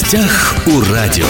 гостях у радио.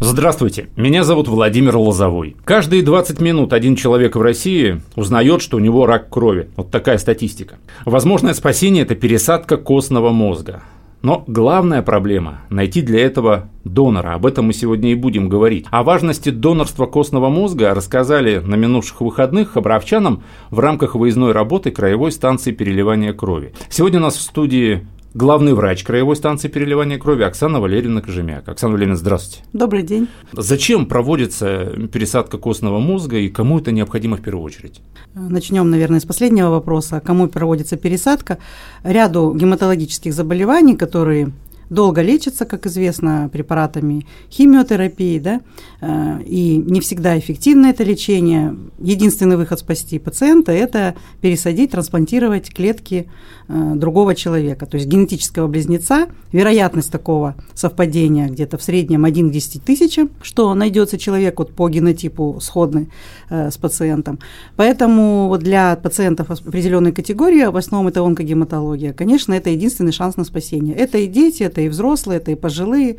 Здравствуйте, меня зовут Владимир Лозовой. Каждые 20 минут один человек в России узнает, что у него рак крови. Вот такая статистика. Возможное спасение – это пересадка костного мозга. Но главная проблема – найти для этого донора. Об этом мы сегодня и будем говорить. О важности донорства костного мозга рассказали на минувших выходных хабаровчанам в рамках выездной работы Краевой станции переливания крови. Сегодня у нас в студии главный врач Краевой станции переливания крови Оксана Валерьевна Кожемяк. Оксана Валерьевна, здравствуйте. Добрый день. Зачем проводится пересадка костного мозга и кому это необходимо в первую очередь? Начнем, наверное, с последнего вопроса. Кому проводится пересадка? Ряду гематологических заболеваний, которые долго лечится, как известно, препаратами химиотерапии, да, э, и не всегда эффективно это лечение. Единственный выход спасти пациента – это пересадить, трансплантировать клетки э, другого человека, то есть генетического близнеца. Вероятность такого совпадения где-то в среднем 1 к 10 тысячам, что найдется человек вот по генотипу сходный э, с пациентом. Поэтому вот для пациентов определенной категории, в основном это онкогематология, конечно, это единственный шанс на спасение. Это и дети, это и взрослые, это и пожилые,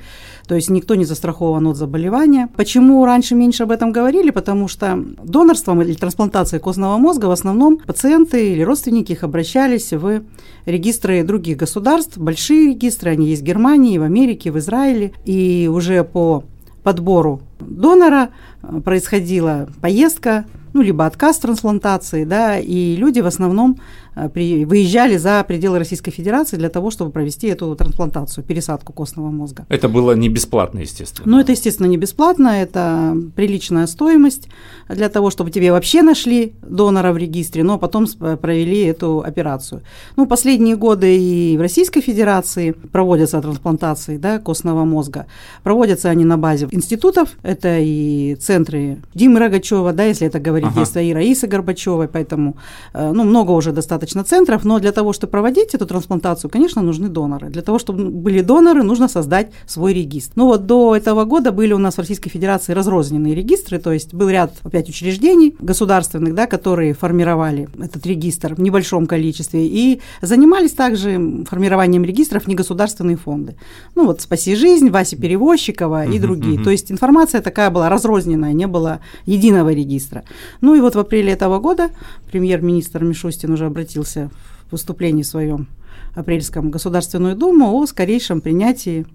то есть никто не застрахован от заболевания. Почему раньше меньше об этом говорили? Потому что донорством или трансплантацией костного мозга в основном пациенты или родственники их обращались в регистры других государств, большие регистры, они есть в Германии, в Америке, в Израиле, и уже по подбору донора э, происходила поездка, ну, либо отказ трансплантации, да, и люди в основном при, выезжали за пределы Российской Федерации для того, чтобы провести эту трансплантацию, пересадку костного мозга. Это было не бесплатно, естественно. Ну, это, естественно, не бесплатно, это приличная стоимость для того, чтобы тебе вообще нашли донора в регистре, но потом провели эту операцию. Ну, последние годы и в Российской Федерации проводятся трансплантации да, костного мозга. Проводятся они на базе институтов, это и центры Димы Рогачева, да, если это говорить, ага. есть и Раисы Горбачевой, поэтому э, ну, много уже достаточно достаточно центров, но для того, чтобы проводить эту трансплантацию, конечно, нужны доноры. Для того, чтобы были доноры, нужно создать свой регистр. Ну вот до этого года были у нас в Российской Федерации разрозненные регистры, то есть был ряд опять учреждений государственных, да, которые формировали этот регистр в небольшом количестве и занимались также формированием регистров негосударственные фонды. Ну вот «Спаси жизнь», Вася Перевозчикова и другие. То есть информация такая была разрозненная, не было единого регистра. Ну и вот в апреле этого года премьер-министр Мишустин уже обратился обратился в выступлении своем апрельском Государственную Думу о скорейшем принятии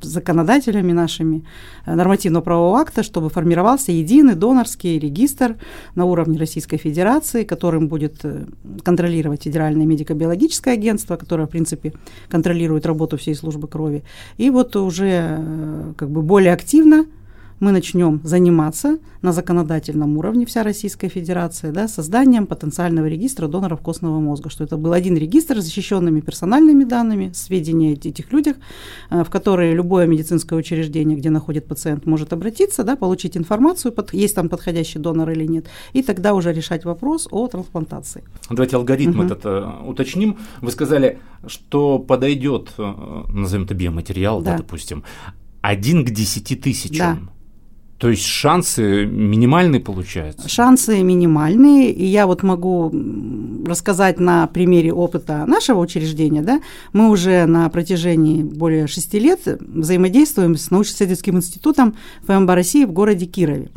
законодателями нашими э, нормативного правового акта, чтобы формировался единый донорский регистр на уровне Российской Федерации, которым будет э, контролировать Федеральное медико-биологическое агентство, которое, в принципе, контролирует работу всей службы крови. И вот уже э, как бы более активно мы начнем заниматься на законодательном уровне, вся Российская Федерация, да, созданием потенциального регистра доноров костного мозга, что это был один регистр с защищенными персональными данными, сведения о этих людях, э, в которые любое медицинское учреждение, где находит пациент, может обратиться, да, получить информацию, под, есть там подходящий донор или нет, и тогда уже решать вопрос о трансплантации. Давайте алгоритм угу. этот э, уточним. Вы сказали, что подойдет, э, назовем это биоматериал, да. Да, допустим, один к десяти тысячам. Да. То есть шансы минимальные получаются? Шансы минимальные, и я вот могу рассказать на примере опыта нашего учреждения. Да? Мы уже на протяжении более шести лет взаимодействуем с научно-исследовательским институтом ФМБ России в городе Кирове.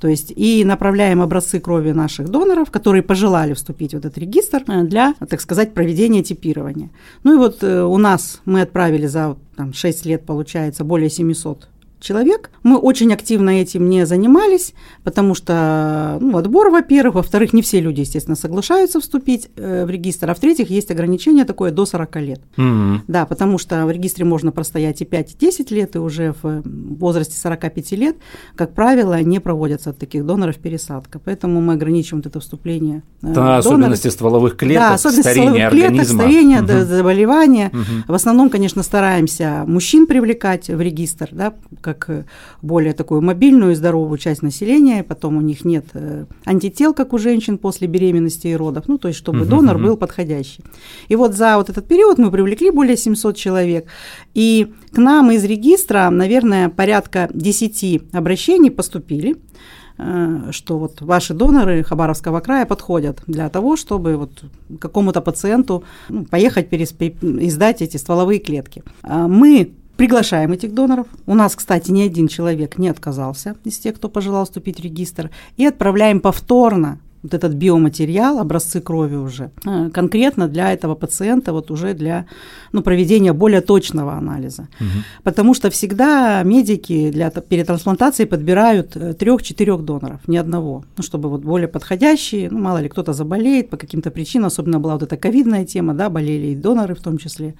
То есть и направляем образцы крови наших доноров, которые пожелали вступить в этот регистр для, так сказать, проведения типирования. Ну и вот э, у нас мы отправили за там, 6 лет, получается, более 700 человек. Мы очень активно этим не занимались, потому что ну, отбор, во-первых, во-вторых, не все люди, естественно, соглашаются вступить э, в регистр, а в-третьих, есть ограничение такое до 40 лет. Mm-hmm. Да, потому что в регистре можно простоять и 5, и 10 лет, и уже в возрасте 45 лет, как правило, не проводятся от таких доноров пересадка. Поэтому мы ограничиваем вот это вступление. Э, да, особенности стволовых клеток, да, особенности старение стволовых клеток, старение, mm-hmm. заболевания. Mm-hmm. В основном, конечно, стараемся мужчин привлекать в регистр, да, как как более такую мобильную и здоровую часть населения, потом у них нет э, антител, как у женщин после беременности и родов, ну, то есть чтобы uh-huh, донор uh-huh. был подходящий. И вот за вот этот период мы привлекли более 700 человек, и к нам из регистра, наверное, порядка 10 обращений поступили, э, что вот ваши доноры Хабаровского края подходят для того, чтобы вот какому-то пациенту ну, поехать пересп... издать эти стволовые клетки. Мы приглашаем этих доноров. У нас, кстати, ни один человек не отказался из тех, кто пожелал вступить в регистр. И отправляем повторно вот этот биоматериал, образцы крови уже, э, конкретно для этого пациента, вот уже для ну, проведения более точного анализа. Угу. Потому что всегда медики для, перед трансплантацией подбирают э, трех-четырех доноров, ни одного, ну, чтобы вот более подходящие, ну, мало ли кто-то заболеет по каким-то причинам, особенно была вот эта ковидная тема, да, болели и доноры в том числе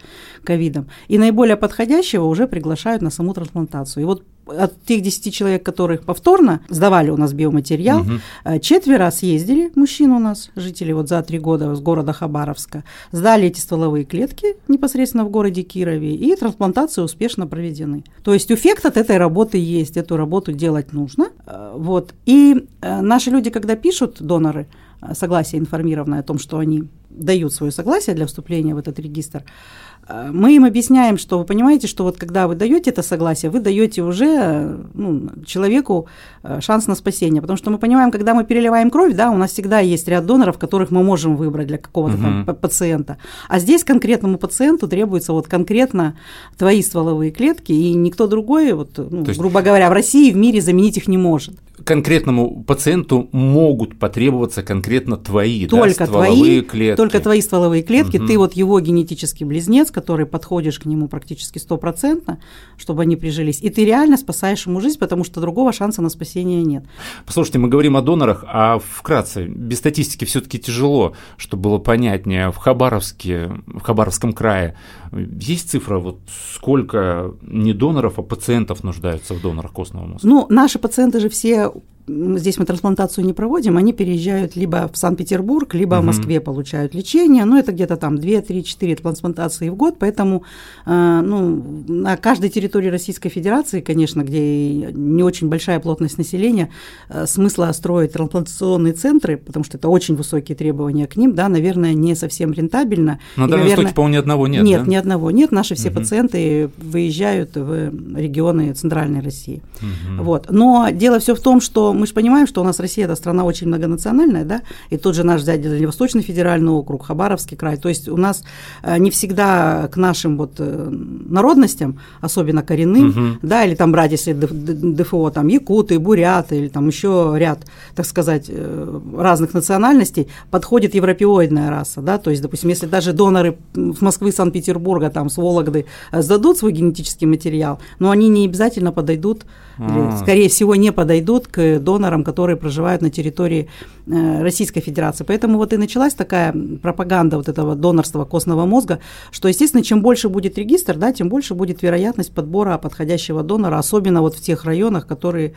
ковидом. И наиболее подходящего уже приглашают на саму трансплантацию. И вот от тех 10 человек, которых повторно сдавали у нас биоматериал, угу. четверо съездили, мужчины у нас, жители вот за три года с города Хабаровска, сдали эти стволовые клетки непосредственно в городе Кирове, и трансплантации успешно проведены. То есть эффект от этой работы есть, эту работу делать нужно. Э, вот. И наши люди, когда пишут, доноры, согласие информированное о том, что они дают свое согласие для вступления в этот регистр, Э, мы им объясняем, что вы понимаете, что вот когда вы даете это согласие, вы даете уже ну, человеку э, шанс на спасение. Потому что мы понимаем, когда мы переливаем кровь, да, у нас всегда есть ряд доноров, которых мы можем выбрать для какого-то угу. там пациента. А здесь конкретному пациенту требуется вот конкретно твои стволовые клетки, и никто другой, вот, ну, есть... грубо говоря, в России, в мире заменить их не может конкретному пациенту могут потребоваться конкретно твои только да, стволовые твои, клетки. Только твои стволовые клетки. Угу. Ты вот его генетический близнец, который подходишь к нему практически стопроцентно, чтобы они прижились. И ты реально спасаешь ему жизнь, потому что другого шанса на спасение нет. Послушайте, мы говорим о донорах, а вкратце, без статистики все таки тяжело, чтобы было понятнее. В Хабаровске, в Хабаровском крае есть цифра, вот сколько не доноров, а пациентов нуждаются в донорах костного мозга? Ну, наши пациенты же все здесь мы трансплантацию не проводим, они переезжают либо в Санкт-Петербург, либо угу. в Москве получают лечение, но это где-то там 2, 3, 4 трансплантации в год, поэтому э, ну, на каждой территории Российской Федерации, конечно, где не очень большая плотность населения, э, смысла строить трансплантационные центры, потому что это очень высокие требования к ним, да, наверное, не совсем рентабельно. На Дальнем Востоке, по-моему, ни одного нет, Нет, да? ни одного нет, наши все угу. пациенты выезжают в регионы Центральной России. Угу. Вот. Но дело все в том, что мы же понимаем, что у нас Россия – это страна очень многонациональная, да, и тот же наш взять Дальневосточный федеральный округ, Хабаровский край, то есть у нас э, не всегда к нашим вот э, народностям, особенно коренным, угу. да, или там брать, если ДФО, там якуты, буряты, или там еще ряд, так сказать, э, разных национальностей, подходит европеоидная раса, да, то есть, допустим, если даже доноры с Москвы, Санкт-Петербурга, там, с Вологды сдадут свой генетический материал, но они не обязательно подойдут, или, а. скорее всего, не подойдут к донорам, которые проживают на территории э, Российской Федерации. Поэтому вот и началась такая пропаганда вот этого донорства костного мозга, что, естественно, чем больше будет регистр, да, тем больше будет вероятность подбора подходящего донора, особенно вот в тех районах, которые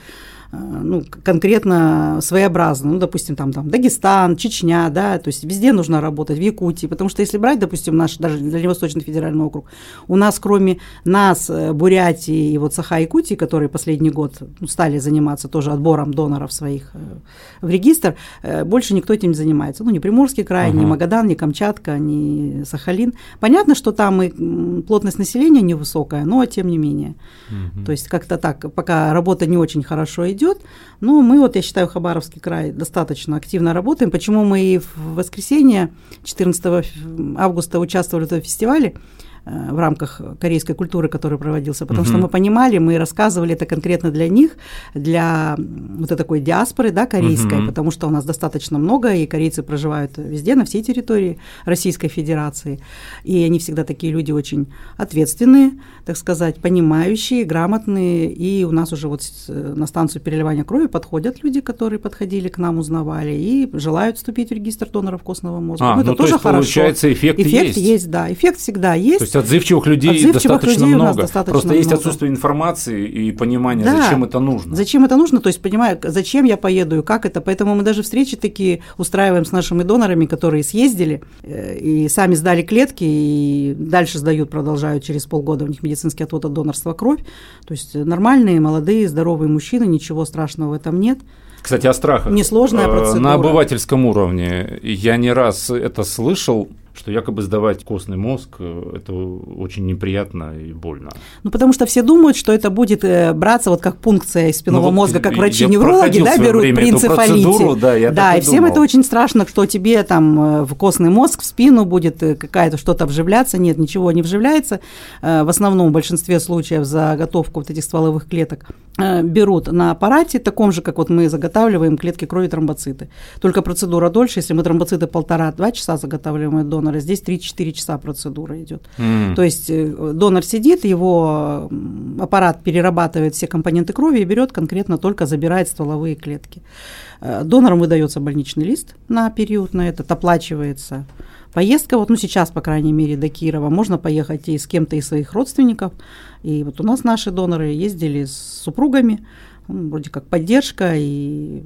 ну, конкретно своеобразно, ну, допустим, там, там Дагестан, Чечня, да, то есть везде нужно работать, в Якутии, потому что если брать, допустим, наш даже Дальневосточный федеральный округ, у нас кроме нас, э, Бурятии и вот Саха-Якутии, которые последний год ну, стали заниматься тоже отбором доноров своих э, в регистр, больше никто этим не занимается. Ну, ни Приморский край, ага. ни Магадан, ни Камчатка, ни Сахалин. Понятно, что там и плотность населения невысокая, но тем не менее. Угу. То есть как-то так, пока работа не очень хорошо идет, идет. Но мы, вот я считаю, Хабаровский край достаточно активно работаем. Почему мы и в воскресенье 14 августа участвовали в этом фестивале? Э, в рамках корейской культуры, который проводился, потому угу. что мы понимали, мы рассказывали это конкретно для них, для вот такой диаспоры, да, корейской, угу. потому что у нас достаточно много, и корейцы проживают везде, на всей территории Российской Федерации, и они всегда такие люди очень ответственные, так сказать, понимающие, грамотные, и у нас уже вот на станцию переливания крови подходят люди, которые подходили к нам, узнавали, и желают вступить в регистр доноров костного мозга. А, ну, это ну, тоже то есть, хорошо. Получается, эффект, эффект есть. есть, да, эффект всегда есть. То есть отзывчивых людей отзывчивых достаточно людей много. Достаточно Просто много. есть отсутствие информации и понимания, да. зачем это нужно. Зачем это нужно, то есть понимаю, зачем я поеду и как это. Поэтому мы даже встречи такие устраиваем с нашими донорами, которые съездили э, и сами сдали клетки, и дальше сдают, продолжают через полгода у них медицинский отвод от донорства кровь. То есть нормальные, молодые, здоровые мужчины, ничего страшного в этом нет. Кстати, о страхах. Несложная э, процедура. На обывательском уровне я не раз это слышал, что якобы сдавать костный мозг э, это очень неприятно и больно. Ну, потому что все думают, что это будет э, браться вот как пункция из спинного ну, мозга, как врачи-неврологи, да, берут при энцефалите. Да, да и, и всем это очень страшно, что тебе там э, в костный мозг, в спину будет какая-то что-то вживляться. Нет, ничего не вживляется. В основном в большинстве случаев заготовку вот этих стволовых клеток берут на аппарате, таком же, как вот мы заготавливаем клетки крови тромбоциты. Только процедура дольше, если мы тромбоциты полтора-два часа заготавливаем от донора, здесь 3-4 часа процедура идет. Mm. То есть э, донор сидит, его аппарат перерабатывает все компоненты крови и берет конкретно только забирает стволовые клетки. Э, донорам выдается больничный лист на период на этот, оплачивается поездка, вот ну сейчас, по крайней мере, до Кирова, можно поехать и с кем-то из своих родственников. И вот у нас наши доноры ездили с супругами, ну, вроде как поддержка и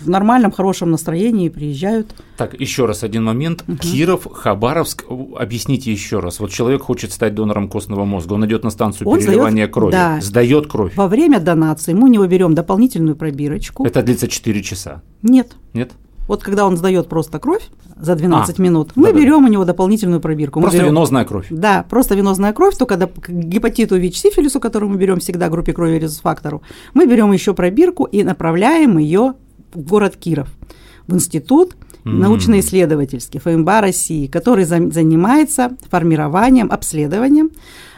в нормальном, хорошем настроении приезжают. Так, еще раз один момент. Угу. Киров, Хабаровск, объясните еще раз. Вот человек хочет стать донором костного мозга, он идет на станцию он переливания сдает, крови, да. сдает кровь. Во время донации мы у него берем дополнительную пробирочку. Это длится 4 часа? Нет. Нет? Вот когда он сдает просто кровь за 12 а, минут, мы да, берем да. у него дополнительную пробирку. Просто берем, венозная кровь. Да, просто венозная кровь, только до, к гепатиту ВИЧ, сифилису, который мы берем всегда, группе крови резус-фактору, мы берем еще пробирку и направляем ее в город Киров, в институт научно-исследовательский ФМБА России, который за, занимается формированием, обследованием,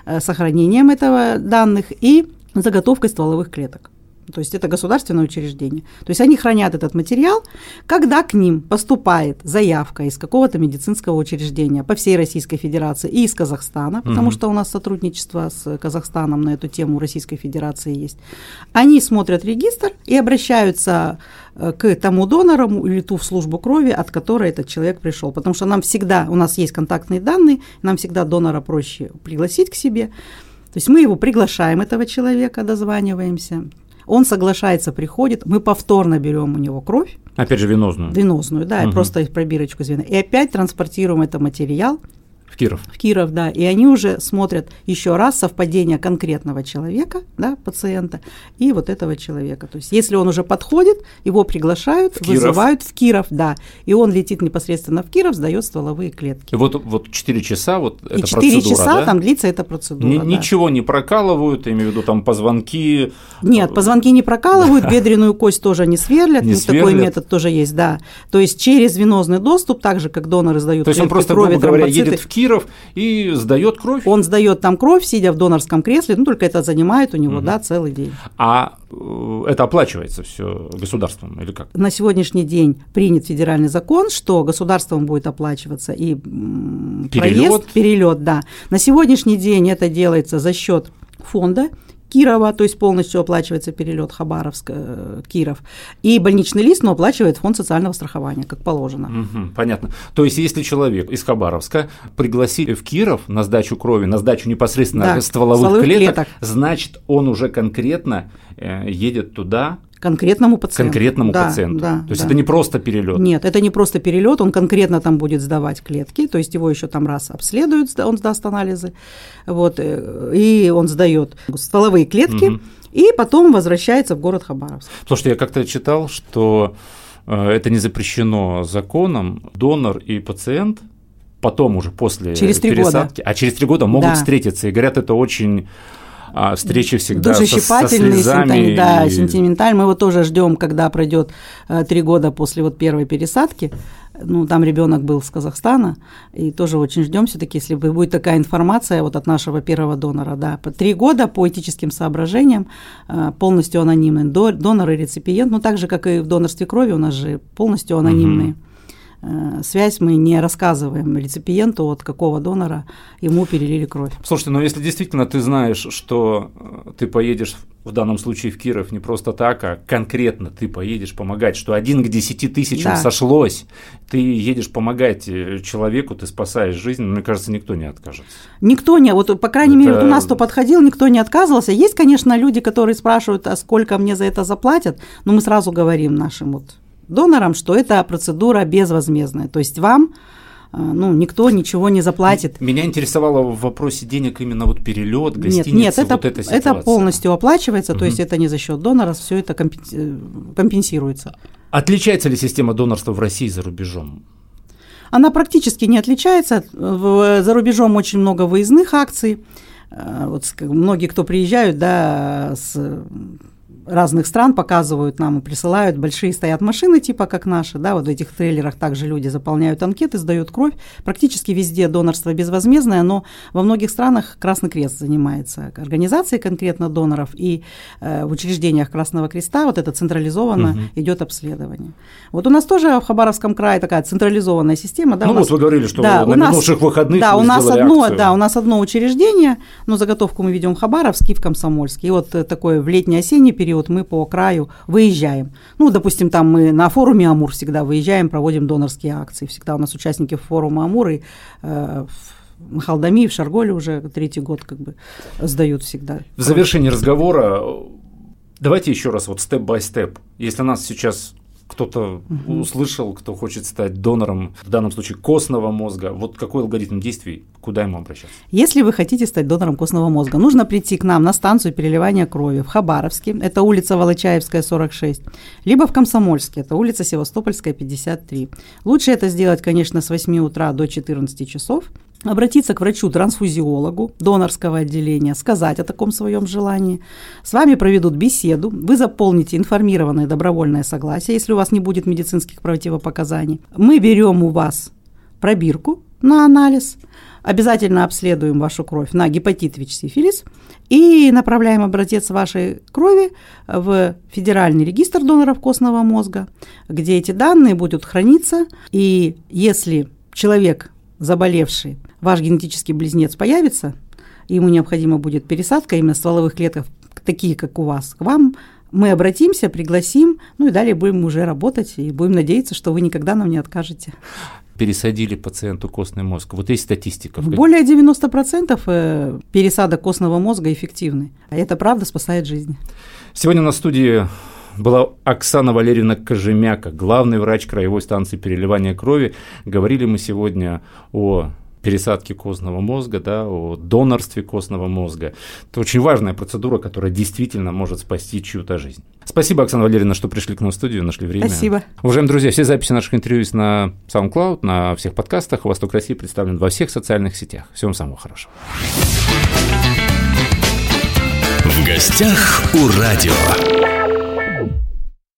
э, сохранением этого данных и заготовкой стволовых клеток. То есть это государственное учреждение. То есть они хранят этот материал, когда к ним поступает заявка из какого-то медицинского учреждения по всей Российской Федерации и из Казахстана, потому mm что у нас сотрудничество с Казахстаном на эту тему Российской Федерации есть. Они смотрят регистр и обращаются э, к тому донору или ту в службу крови, от которой этот человек пришел. Потому что нам всегда, у нас есть контактные данные, нам всегда донора проще пригласить к себе. То есть мы его приглашаем, этого человека, дозваниваемся, он соглашается, приходит, мы повторно берем у него кровь. Опять же венозную. Венозную, да, угу. просто пробирочку из вены. И опять транспортируем этот материал Киров. В Киров, да. И они уже смотрят еще раз совпадение конкретного человека, да, пациента, и вот этого человека. То есть, если он уже подходит, его приглашают, в вызывают в Киров, да. И он летит непосредственно в Киров, сдает стволовые клетки. И вот, вот 4 часа вот и эта 4 процедура, часа да? там длится эта процедура. Н- да. Ничего не прокалывают, я имею в виду там позвонки. Нет, позвонки не прокалывают, бедренную кость тоже не сверлят, не такой метод тоже есть, да. То есть через венозный доступ, так же, как доноры сдают То есть он просто, грубо говоря, едет в Киров и сдает кровь. Он сдает там кровь, сидя в донорском кресле, ну только это занимает у него, угу. да, целый день. А э, это оплачивается все государством или как? На сегодняшний день принят федеральный закон, что государством будет оплачиваться и перелет. проезд, перелет, да. На сегодняшний день это делается за счет фонда Кирова, то есть полностью оплачивается перелет Хабаровск, э, и больничный лист, но оплачивает фонд социального страхования, как положено. Угу, понятно. То есть, если человек из Хабаровска пригласили в Киров на сдачу крови, на сдачу непосредственно да, стволовых, стволовых клеток, клеток, значит, он уже конкретно э, едет туда, Конкретному пациенту. Конкретному да, пациенту. Да, то есть да. это не просто перелет. Нет, это не просто перелет, он конкретно там будет сдавать клетки, то есть его еще там раз обследуют, он сдаст анализы, вот, э, и он сдает стволовые клетки, угу. и потом возвращается в город Хабаровск. Потому что я как-то читал, что э, это не запрещено законом, донор и пациент потом уже после через пересадки, года. а через три года могут да. встретиться, и говорят, это очень а встречи всегда Душещипательный, со, со слезами. Да, и... сентименталь. Мы его тоже ждем, когда пройдет э, три года после вот первой пересадки. Ну, там ребенок был с Казахстана, и тоже очень ждем все-таки, если будет такая информация вот от нашего первого донора, да, по три года по этическим соображениям э, полностью анонимный донор и реципиент, ну, так же, как и в донорстве крови у нас же полностью анонимные. Угу. Э, связь мы не рассказываем реципиенту, от какого донора ему перелили кровь. Слушайте, но если действительно ты знаешь, что э, ты поедешь в данном случае в Киров не просто так, а конкретно ты поедешь помогать, что один к десяти тысячам да. сошлось, ты едешь помогать э, человеку, ты спасаешь жизнь, мне кажется, никто не откажется. Никто не, вот по крайней это... мере, вот у нас кто подходил, никто не отказывался. Есть, конечно, люди, которые спрашивают, а сколько мне за это заплатят, но мы сразу говорим нашим вот донорам, что это процедура безвозмездная. То есть вам э, ну, никто ничего не заплатит. Меня интересовало в вопросе денег именно вот перелет, гостиница, нет, нет, это, вот эта ситуация. это полностью оплачивается, угу. то есть это не за счет донора, все это компенсируется. Отличается ли система донорства в России за рубежом? Она практически не отличается. За рубежом очень много выездных акций. Э, вот многие, кто приезжают, да, с разных стран показывают нам и присылают, большие стоят машины типа как наши, да, вот в этих трейлерах также люди заполняют анкеты, сдают кровь. Практически везде донорство безвозмездное, но во многих странах Красный Крест занимается организацией конкретно доноров, и э, в учреждениях Красного Креста вот это централизованно угу. идет обследование. Вот у нас тоже в Хабаровском крае такая централизованная система. Да, ну вот вы говорили, что да, на минувших выходных да, у нас одно, акцию. Да, у нас одно учреждение, но заготовку мы ведем в Хабаровске и в Комсомольске. И вот э, такой в летний-осенний период период мы по краю выезжаем. Ну, допустим, там мы на форуме Амур всегда выезжаем, проводим донорские акции. Всегда у нас участники форума Амур и э, в Халдами, в Шарголе уже третий год как бы сдают всегда. В завершении разговора давайте еще раз вот степ-бай-степ. Если нас сейчас кто-то угу. услышал, кто хочет стать донором, в данном случае костного мозга, вот какой алгоритм действий, куда ему обращаться? Если вы хотите стать донором костного мозга, нужно прийти к нам на станцию переливания крови в Хабаровске, это улица Волочаевская, 46, либо в Комсомольске, это улица Севастопольская, 53. Лучше это сделать, конечно, с 8 утра до 14 часов, обратиться к врачу-трансфузиологу донорского отделения, сказать о таком своем желании. С вами проведут беседу, вы заполните информированное добровольное согласие, если у вас не будет медицинских противопоказаний. Мы берем у вас пробирку на анализ, обязательно обследуем вашу кровь на гепатит ВИЧ-сифилис и направляем образец вашей крови в Федеральный регистр доноров костного мозга, где эти данные будут храниться, и если человек заболевший ваш генетический близнец появится, и ему необходима будет пересадка именно стволовых клеток, такие, как у вас, к вам, мы обратимся, пригласим, ну и далее будем уже работать, и будем надеяться, что вы никогда нам не откажете. Пересадили пациенту костный мозг. Вот есть статистика. Более 90% э, пересадок костного мозга эффективны. А это правда спасает жизни. Сегодня на студии была Оксана Валерьевна Кожемяка, главный врач краевой станции переливания крови. Говорили мы сегодня о пересадке костного мозга, да, о донорстве костного мозга. Это очень важная процедура, которая действительно может спасти чью-то жизнь. Спасибо, Оксана Валерьевна, что пришли к нам в студию, нашли время. Спасибо. Уважаемые друзья, все записи наших интервью есть на SoundCloud, на всех подкастах. «Восток России» представлен во всех социальных сетях. Всем самого хорошего. В гостях у радио.